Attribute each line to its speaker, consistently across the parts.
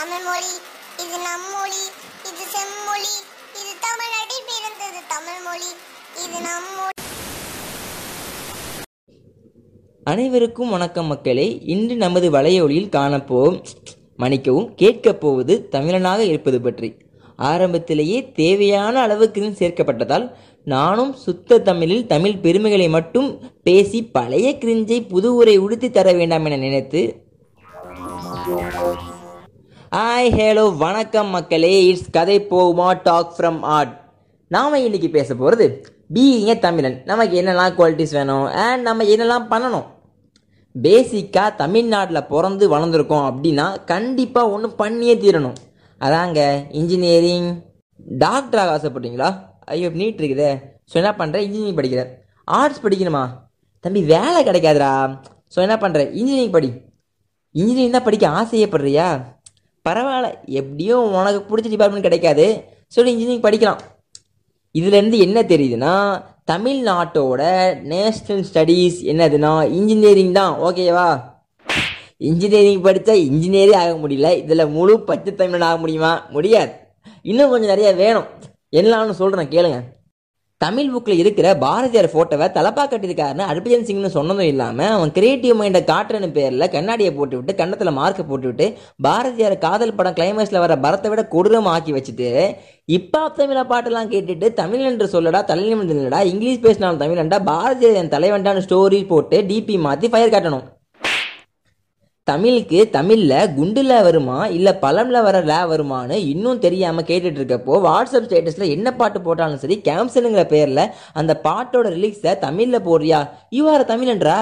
Speaker 1: தமிழ் மொழி இது நம் மொழி இது செம்மொழி இது தமிழ்நாட்டில் பிறந்தது தமிழ் மொழி இது நம் மொழி
Speaker 2: அனைவருக்கும் வணக்கம் மக்களே. இன்று நமது வலையொலியில் காணப்போம் மன்னிக்கவும் கேட்கப் போவது தமிழனாக இருப்பது பற்றி. ஆரம்பத்திலேயே தேவையான அளவுக்கு சேர்க்கப்பட்டதால் நானும் சுத்த தமிழில் தமிழ் பெருமைகளை மட்டும் பேசி பழைய கிரிஞ்சை புது உரை உடுத்தி தர வேண்டாம் என நினைத்து ஹாய் ஹலோ வணக்கம் மக்களே. இட்ஸ் கதை போகுமா டாக் ஃப்ரம் ஆர்ட் நாம இன்னைக்கு பேச போகிறது பீயிங்க தமிழன். நமக்கு என்னெல்லாம் குவாலிட்டிஸ் வேணும் அண்ட் நம்ம என்னெல்லாம் பண்ணணும்? பேசிக்காக தமிழ்நாட்டில் பிறந்து வளர்ந்துருக்கோம் அப்படின்னா கண்டிப்பாக ஒன்று பண்ணியே தீரணும். அதாங்க இன்ஜினியரிங் டாக்டராக ஆசைப்பட்டீங்களா ஐயோ நீட் இருக்குதே. ஸோ என்ன பண்ணுறேன் இன்ஜினியரிங் படிக்கிறேன் ஆர்ட்ஸ் படிக்கணுமா? தம்பி வேலை கிடைக்காதுடா. ஸோ என்ன பண்ணுற இன்ஜினியரிங் படி. இன்ஜினியரிங் தான் படிக்க ஆசையப்படுறியா? பரவாயில்ல எப்படியும் உனக்கு பிடிச்ச டிபார்ட்மெண்ட் கிடைக்காது சொல்லி இன்ஜினியரிங் படிக்கலாம். இதுலேருந்து என்ன தெரியுதுன்னா தமிழ்நாட்டோட நேஷ்னல் ஸ்டடீஸ் என்னதுன்னா இன்ஜினியரிங் தான் ஓகேவா இன்ஜினியரிங் படித்தா இன்ஜினியரே ஆக முடியல இதில் முழு பச்சை தமிழன் ஆக முடியுமா? முடியாது. இன்னும் கொஞ்சம் நிறைய வேணும். என்னன்னு சொல்கிறேன் கேளுங்க. தமிழ் புக்கில் இருக்கிற பாரதியார் ஃபோட்டோவை தலப்பா கட்டியிருக்காருன்னு ஹர்பஜன் சிங்னு சொன்னதும் இல்லாமல் அவன் கிரியேட்டிவ் மைண்டை காட்டுறன்னு பேரில் கண்ணாடியை போட்டுவிட்டு கன்னத்தில் மார்க்கை போட்டுவிட்டு பாரதியார் காதல் படம் கிளைமேக்ஸில் வர பரத்தை விட கொடூரமாக ஆக்கி வச்சுட்டு இப்போ தமிழை பாட்டெல்லாம் கேட்டுட்டு தமிழ் என்று சொல்லடா தலைநிமிடா இங்கிலீஷ் பேசினாலும் தமிழண்டா பாரதியார் என் தலைவன்டான்னு ஸ்டோரி போட்டு டிபி மாற்றி ஃபயர் காட்டணும். தமிழுக்கு தமிழில் குண்டுல வருமா இல்லை பழம்ல வர ல வருமான்னு இன்னும் தெரியாமல் கேட்டுட்டு இருக்கப்போ வாட்ஸ்அப் ஸ்டேட்டஸில் என்ன பாட்டு போட்டாலும் சரி கேம்சனுங்கிற பேரில் அந்த பாட்டோட ரிலீக்ஸை தமிழில் போடுறியா? யூஆர் தமிழன்றா?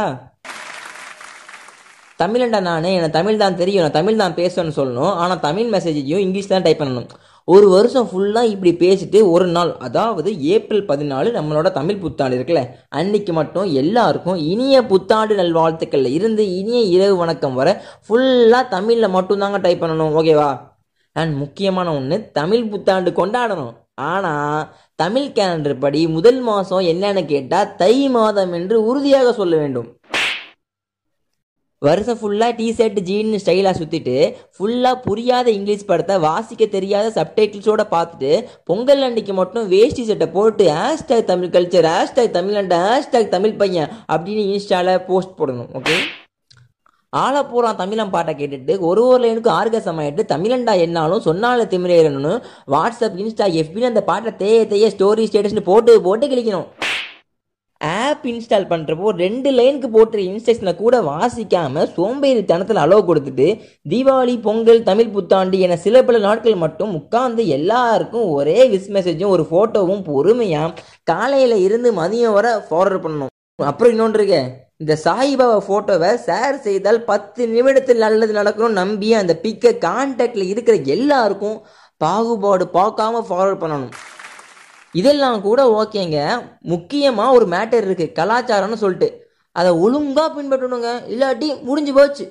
Speaker 2: தமிழண்டா நான்? எனக்கு தமிழ் தான் தெரியும். நான் தமிழ் தான் பேசணும்னு சொல்லணும். ஆனால் தமிழ் மெசேஜையும் இங்கிலீஷ் தான் டைப் பண்ணணும். ஒரு வருஷம் ஃபுல்லாக இப்படி பேசிட்டு ஒரு நாள் அதாவது ஏப்ரல் பதினாலு நம்மளோட தமிழ் புத்தாண்டு இருக்குல்ல அன்னைக்கு மட்டும் எல்லாருக்கும் இனிய புத்தாண்டு நல்வாழ்த்துக்கள்ல இருந்து இனிய இரவு வணக்கம் வர ஃபுல்லாக தமிழில் மட்டும்தாங்க டைப் பண்ணணும் ஓகேவா அண்ட் முக்கியமான ஒன்று தமிழ் புத்தாண்டு கொண்டாடணும். ஆனால் தமிழ் கேலண்டர் படி முதல் மாதம் என்னன்னு கேட்டால் தை மாதம் என்று உறுதியாக சொல்ல வேண்டும். வருஷம் ஃபுல்லாக டிஷர்ட் ஜீன் ஸ்டைலாக சுற்றிட்டு ஃபுல்லாக புரியாத இங்கிலீஷ் படத்தை வாசிக்க தெரியாத சப்டைட்டில்ஸோட பார்த்துட்டு பொங்கல் அன்னைக்கு மட்டும் வேஷ்டி சட்டை போட்டு ஹேஷ்டேக் தமிழ் கல்ச்சர் ஹேஷ்டேக் தமிழ்நாட்டு ஹேஷ்டேக் தமிழ் பையன் அப்படின்னு இன்ஸ்டாவில் போஸ்ட் போடணும் ஓகே ஆலப்பூரா தமிழன் பாட்டை கேட்டுட்டு ஒரு ஒரு லைனுக்கு ஆர்கசம் ஆகிட்டு தமிழண்டா என்னாலும் சொன்னால திமிரேறணும்னு வாட்ஸ்அப் இன்ஸ்டா எஃபின்னு அந்த பாட்டை தேய தேய ஸ்டோரி ஸ்டேட்டஸ்னு போட்டு போட்டு கிளிக்கணும் ஆப் இன்ஸ்டால் பண்ணுறப்போ ரெண்டு லைனுக்கு போட்டுற இன்ஸ்ட்ரக்ஷனை கூட வாசிக்காமல் சோம்பேறித்தனத்தில் அளவு கொடுத்துட்டு தீபாவளி பொங்கல் தமிழ் புத்தாண்டு என சில பல நாட்கள் மட்டும் உட்கார்ந்து எல்லாருக்கும் ஒரே விஸ் மெசேஜும் ஒரு ஃபோட்டோவும் பொறுமையாக காலையில் இருந்து மதியம் வர ஃபார்வர்ட் பண்ணணும். அப்புறம் இன்னொன்று இருக்கு. இந்த சாயிபாபா ஃபோட்டோவை ஷேர் செய்தால் பத்து நிமிடத்தில் நல்லது நடக்கணும்னு நம்பி அந்த பிக்கை கான்டாக்டில் இருக்கிற எல்லாருக்கும் பாகுபாடு பார்க்காம ஃபார்வர்ட் பண்ணணும். இதெல்லாம் கூட ஓகேங்க. முக்கியமாக ஒரு மேட்டர் இருக்குது கலாச்சாரம்னு சொல்லிட்டு. அதை ஒழுங்காக பின்பற்றணுங்க. இல்லாட்டி முடிஞ்சு போச்சு.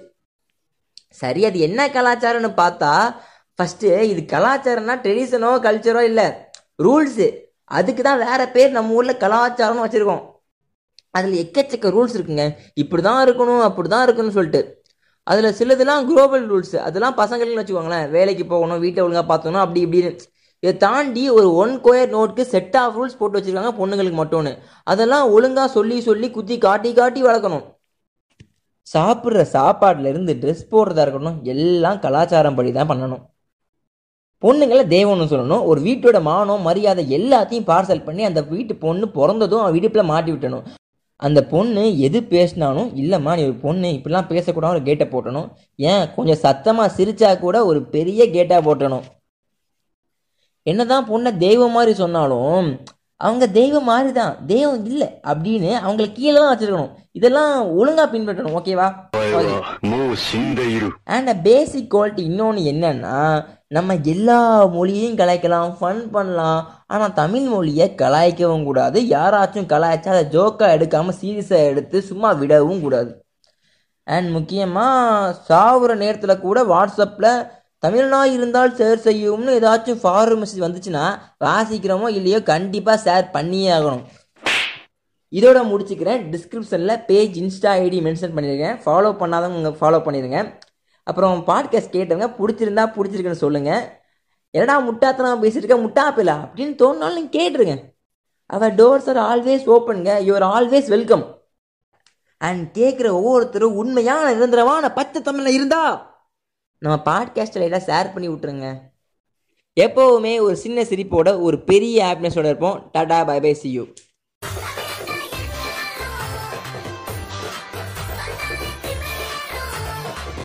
Speaker 2: சரி அது என்ன கலாச்சாரம்னு பார்த்தா ஃபஸ்ட்டு இது கலாச்சாரம்னா ட்ரெடிஷனோ கல்ச்சரோ இல்லை. ரூல்ஸு அதுக்கு தான் வேற பேர் நம்ம ஊரில் கலாச்சாரம்னு வச்சுருக்கோம். அதில் எக்கச்சக்க ரூல்ஸ் இருக்குங்க. இப்படி தான் இருக்கணும் அப்படி தான் இருக்கணும்னு சொல்லிட்டு. அதில் சிலதுலாம் குளோபல் ரூல்ஸ் அதெல்லாம் பசங்களுக்குன்னு வச்சுக்கோங்களேன். வேலைக்கு போகணும் வீட்டை ஒழுங்காக பார்த்தோன்னா அப்படி இப்படின்னு. இதை தாண்டி ஒரு ஒன் கோயர் நோட்டுக்கு செட் ஆஃப் ரூல்ஸ் போட்டு வச்சிருக்காங்க பொண்ணுங்களுக்கு மட்டும்னு. அதெல்லாம் ஒழுங்காக சொல்லி சொல்லி குத்தி காட்டி காட்டி வளர்க்கணும். சாப்பிட்ற சாப்பாடுல இருந்து ட்ரெஸ் போடுறதா இருக்கணும் எல்லாம் கலாச்சாரம் படி தான் பண்ணணும். பொண்ணுங்களை தெய்வம்னு சொல்லணும். ஒரு வீட்டோட மானம் மரியாதை எல்லாத்தையும் பார்சல் பண்ணி அந்த வீட்டு பொண்ணு பிறந்ததும் அவன் மாட்டி விட்டணும். அந்த பொண்ணு எது பேசினாலும் இல்லைம்மா நீ ஒரு பொண்ணு இப்படிலாம் பேசக்கூடாது ஒரு கேட்டை போட்டணும். ஏன் கொஞ்சம் சத்தமாக சிரிச்சா கூட ஒரு பெரிய கேட்டாக போட்டணும். என்னதான் பொண்ணை தெய்வம் மாதிரி சொன்னாலும் அவங்க தெய்வம் மாதிரி தான் தெய்வம் இல்லை அப்படின்னு அவங்களை கீழே தான் வச்சிருக்கணும். இதெல்லாம் ஒழுங்கா பின்பற்றணும் ஓகேவா அண்ட் பேசிக் குவாலிட்டி இன்னொன்று என்னன்னா நம்ம எல்லா மொழியையும் கலாய்க்கலாம் ஃபன் பண்ணலாம். ஆனால் தமிழ் மொழியை கலாய்க்கவும் கூடாது. யாராச்சும் கலாய்ச்சா அதை ஜோக்காக எடுக்காமல் சீரியஸாக எடுத்து சும்மா விடவும் கூடாது. அண்ட் முக்கியமாக சாவுற நேரத்தில் கூட வாட்ஸ்அப்பில் தமிழ்னா இருந்தால் ஷேர் செய்யும்னு ஏதாச்சும் ஃபார்வர்ட் மெசேஜ் வந்துச்சுன்னா வாசிக்கிறோமோ இல்லையோ கண்டிப்பாக ஷேர் பண்ணியே ஆகணும். இதோட முடிச்சுக்கிறேன். டிஸ்கிரிப்ஷனில் பேஜ் இன்ஸ்டா ஐடி மென்ஷன் பண்ணியிருக்கேன் ஃபாலோ பண்ணாதவங்க ஃபாலோ பண்ணிடுங்க அப்புறம் பாட்காஸ்ட் கேட்டவங்க பிடிச்சிருந்தா பிடிச்சிருக்குன்னு சொல்லுங்கள் என்னடா முட்டாத்தனம் பேசியிருக்க முட்டாப்பிலா அப்படின்னு தோணுனாலும் நீங்கள் கேட்டுருங்க அவர் doors are always ஓப்பனுங்க you are always welcome and கேட்குற ஒவ்வொருத்தரும் உண்மையான நிரந்தரமான பச்சை தமிழில் இருந்தா நம்ம பாட்காஸ்ட்டில் எல்லாம் ஷேர் பண்ணி விட்ருங்க எப்போவுமே ஒரு சின்ன சிரிப்போட ஒரு பெரிய ஹாப்பினஸோட இருப்போம். Tata bye bye see you